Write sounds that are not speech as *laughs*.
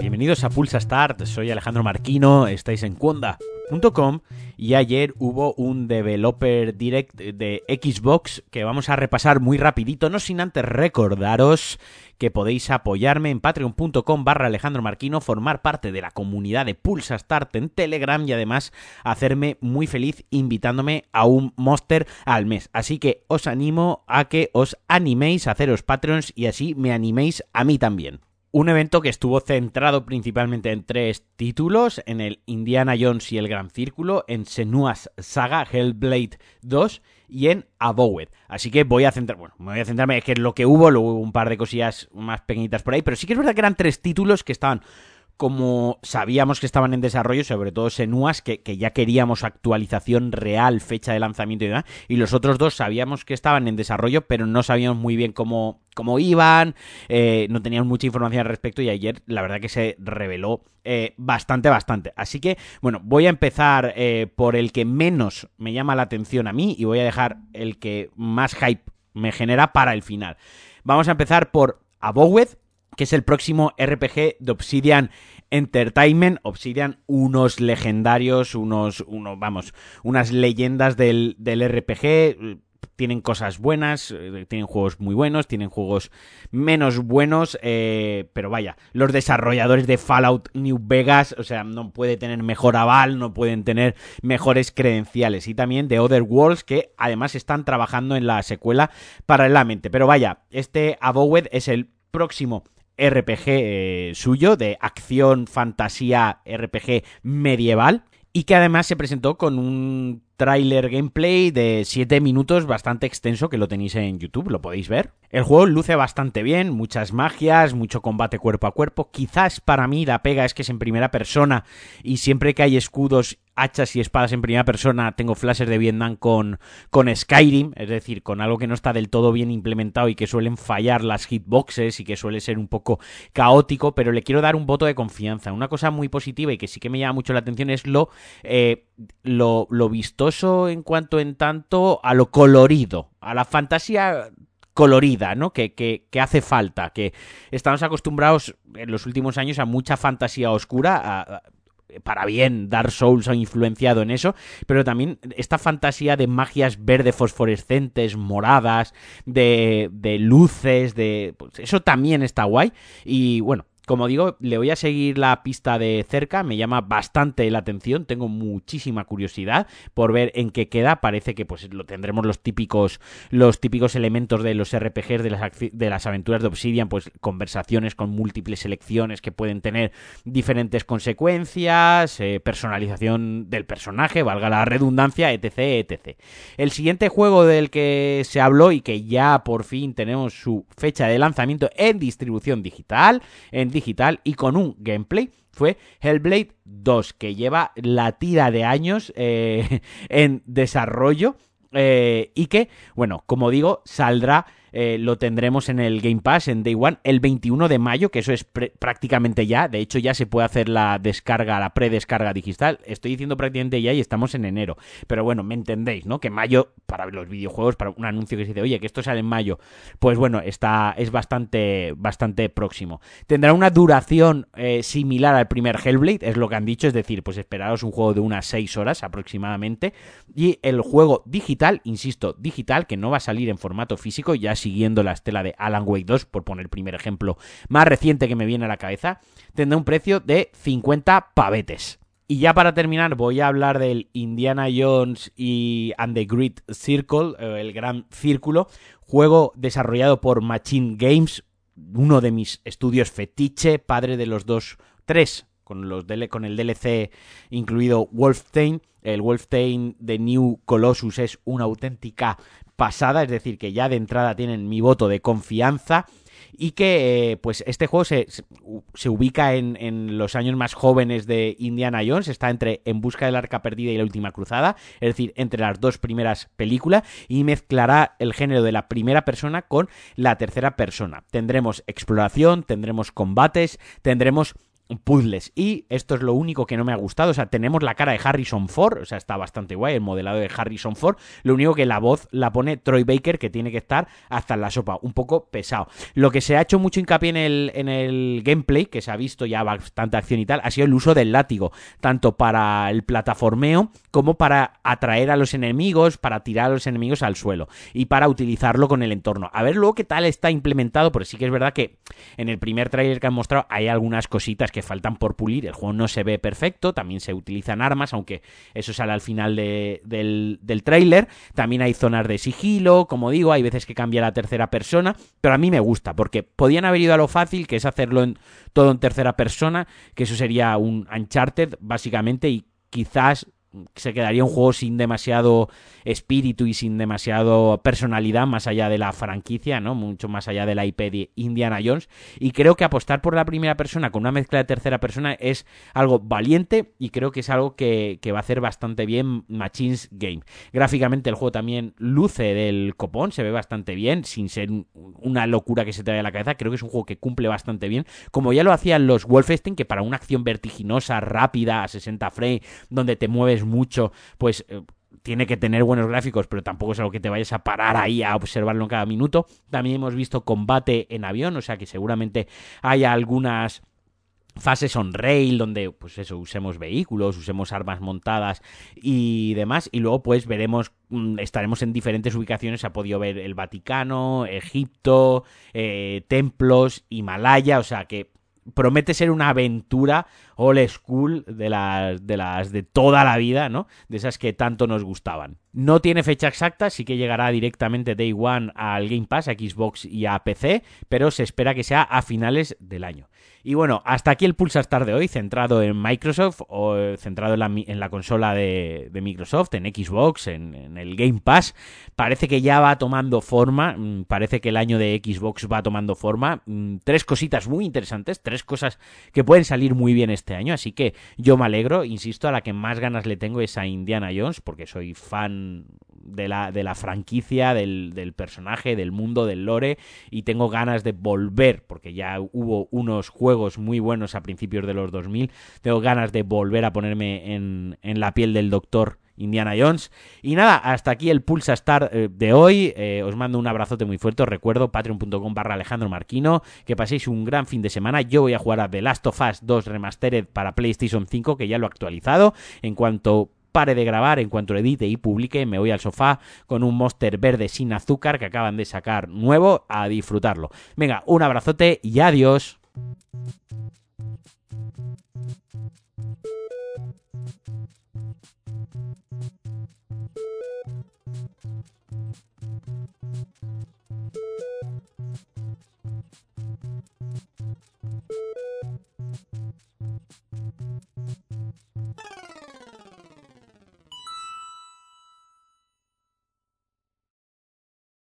Bienvenidos a Pulsa Start, soy Alejandro Marquino, estáis en Y ayer hubo un Developer Direct de Xbox que vamos a repasar muy rapidito, no sin antes recordaros que podéis apoyarme en patreon.com barra Alejandro Marquino, formar parte de la comunidad de Pulsa Start en Telegram y además hacerme muy feliz invitándome a un Monster al mes. Así que os animo a que os animéis a haceros Patreons y así me animéis a mí también. Un evento que estuvo centrado principalmente en tres títulos, en el Indiana Jones y el Gran Círculo, en Senua's Saga, Hellblade 2 y en Abowed. Así que voy a centrar, bueno, me voy a centrarme en que es lo que hubo, luego hubo un par de cosillas más pequeñitas por ahí, pero sí que es verdad que eran tres títulos que estaban como sabíamos que estaban en desarrollo, sobre todo Senuas, que, que, ya queríamos actualización real, fecha de lanzamiento y demás, y los otros dos sabíamos que estaban en desarrollo, pero no sabíamos muy bien cómo, cómo iban, eh, no teníamos mucha información al respecto y ayer la verdad que se reveló eh, bastante, bastante. Así que, bueno, voy a empezar eh, por el que menos me llama la atención a mí y voy a dejar el que más hype me genera para el final. Vamos a empezar por Abowed, que es el próximo RPG de Obsidian Entertainment. Obsidian, unos legendarios, unos, uno, vamos, unas leyendas del, del RPG. Tienen cosas buenas, tienen juegos muy buenos, tienen juegos menos buenos, eh, pero vaya, los desarrolladores de Fallout New Vegas, o sea, no puede tener mejor aval, no pueden tener mejores credenciales. Y también de Other Worlds, que además están trabajando en la secuela paralelamente. Pero vaya, este Abowed es el próximo RPG eh, suyo, de acción, fantasía, RPG medieval, y que además se presentó con un tráiler gameplay de 7 minutos bastante extenso que lo tenéis en YouTube, lo podéis ver. El juego luce bastante bien, muchas magias, mucho combate cuerpo a cuerpo. Quizás para mí la pega es que es en primera persona y siempre que hay escudos, hachas y espadas en primera persona tengo flashes de Vietnam con, con Skyrim, es decir, con algo que no está del todo bien implementado y que suelen fallar las hitboxes y que suele ser un poco caótico, pero le quiero dar un voto de confianza. Una cosa muy positiva y que sí que me llama mucho la atención es lo, eh, lo, lo vistoso en cuanto en tanto a lo colorido, a la fantasía colorida, ¿no? Que, que, que, hace falta, que estamos acostumbrados en los últimos años a mucha fantasía oscura, a, para bien, Dark Souls ha influenciado en eso, pero también esta fantasía de magias verde fosforescentes, moradas, de, de luces, de... Pues eso también está guay. Y bueno, como digo, le voy a seguir la pista de cerca, me llama bastante la atención, tengo muchísima curiosidad por ver en qué queda, parece que pues lo tendremos los típicos los típicos elementos de los RPGs de las de las aventuras de Obsidian, pues conversaciones con múltiples selecciones que pueden tener diferentes consecuencias, eh, personalización del personaje, valga la redundancia, etc, etc. El siguiente juego del que se habló y que ya por fin tenemos su fecha de lanzamiento en distribución digital, en digital y con un gameplay fue Hellblade 2, que lleva la tira de años eh, *laughs* en desarrollo eh, y que, bueno, como digo, saldrá eh, lo tendremos en el Game Pass en Day One el 21 de mayo, que eso es prácticamente ya. De hecho, ya se puede hacer la descarga, la predescarga digital. Estoy diciendo prácticamente ya y estamos en enero. Pero bueno, me entendéis, ¿no? Que mayo, para los videojuegos, para un anuncio que se dice, oye, que esto sale en mayo, pues bueno, está, es bastante, bastante próximo. Tendrá una duración eh, similar al primer Hellblade, es lo que han dicho, es decir, pues esperaros un juego de unas 6 horas aproximadamente. Y el juego digital, insisto, digital, que no va a salir en formato físico, ya siguiendo la estela de Alan Wake 2, por poner el primer ejemplo más reciente que me viene a la cabeza, tendrá un precio de 50 pavetes. Y ya para terminar voy a hablar del Indiana Jones y And the Great Circle, el Gran Círculo, juego desarrollado por Machine Games, uno de mis estudios fetiche, padre de los dos, tres, con, los con el DLC incluido Wolfenstein. El Wolfenstein de New Colossus es una auténtica pasada, es decir, que ya de entrada tienen mi voto de confianza y que pues este juego se, se ubica en, en, los años más jóvenes de Indiana Jones, está entre En busca del arca perdida y la última cruzada, es decir, entre las dos primeras películas y mezclará el género de la primera persona con la tercera persona. Tendremos exploración, tendremos combates, tendremos puzzles. Y esto es lo único que no me ha gustado. O sea, tenemos la cara de Harrison Ford, o sea, está bastante guay el modelado de Harrison Ford. Lo único que la voz la pone Troy Baker, que tiene que estar hasta en la sopa, un poco pesado. Lo que se ha hecho mucho hincapié en el, en el gameplay, que se ha visto ya bastante acción y tal, ha sido el uso del látigo, tanto para el plataformeo como para atraer a los enemigos, para tirar a los enemigos al suelo y para utilizarlo con el entorno. A ver luego qué tal está implementado, porque sí que es verdad que en el primer trailer que han mostrado hay algunas cositas que faltan por pulir. El juego no se ve perfecto, también se utilizan armas, aunque eso sale al final del, del tráiler. También hay zonas de sigilo, como digo, hay veces que cambia la tercera persona, pero a mí me gusta, porque podían haber ido a lo fácil, que es hacerlo en, todo en tercera persona, que eso sería un Uncharted, básicamente, y quizás se quedaría un juego sin demasiado espíritu y sin demasiado personalidad más allá de la franquicia, ¿no? Mucho más allá de la IP de Indiana Jones. Y creo que apostar por la primera persona con una mezcla de tercera persona es algo valiente y creo que es algo que, va a hacer bastante bien Machines Game. Gráficamente el juego también luce del copón, se ve bastante bien, sin ser una locura que se te vaya a la cabeza. Creo que es un juego que cumple bastante bien, como ya lo hacían los Wolfenstein, que para una acción vertiginosa, rápida, a 60 frames, donde te mueves mucho, pues eh, tiene que tener buenos gráficos, pero tampoco es algo que te vayas a parar ahí a observarlo en cada minuto. También hemos visto combate en avión, o sea que seguramente haya algunas fases on rail donde pues eso usemos vehículos usemos armas montadas y demás y luego pues veremos mm, estaremos en diferentes ubicaciones se ha podido ver el Vaticano Egipto eh, templos Himalaya o sea que promete ser una aventura old school de las, de las de toda la vida, ¿no? De esas que tanto nos gustaban. No tiene fecha exacta, sí que llegará directamente Day One al Game Pass, a Xbox y a PC, pero se espera que sea a finales del año. Y bueno, hasta aquí el Pulsar Star de hoy, centrado en Microsoft o centrado en la, consola de, Microsoft, en Xbox, en, el Game Pass. Parece que ya va tomando forma, mm, parece que el año de Xbox va tomando forma. Mm, tres cositas muy interesantes, tres cosas que pueden salir muy bien este año, así que yo me alegro, insisto, a la que más ganas le tengo es a Indiana Jones, porque soy fan de la, de la franquicia, del, del, personaje, del mundo, del lore, y tengo ganas de volver, porque ya hubo unos juegos muy buenos a principios de los 2000, tengo ganas de volver a ponerme en, en la piel del doctor Indiana Jones. Y nada, hasta aquí el Pulsa Star eh, de hoy. Eh, os mando un abrazote muy fuerte. Os recuerdo patreon.com barra Alejandro Marquino. Que paséis un gran fin de semana. Yo voy a jugar a The Last of Us 2 Remastered para PlayStation 5, que ya lo he actualizado. En cuanto pare de grabar, en cuanto edite y publique, me voy al sofá con un monster verde sin azúcar que acaban de sacar nuevo a disfrutarlo. Venga, un abrazote y adiós.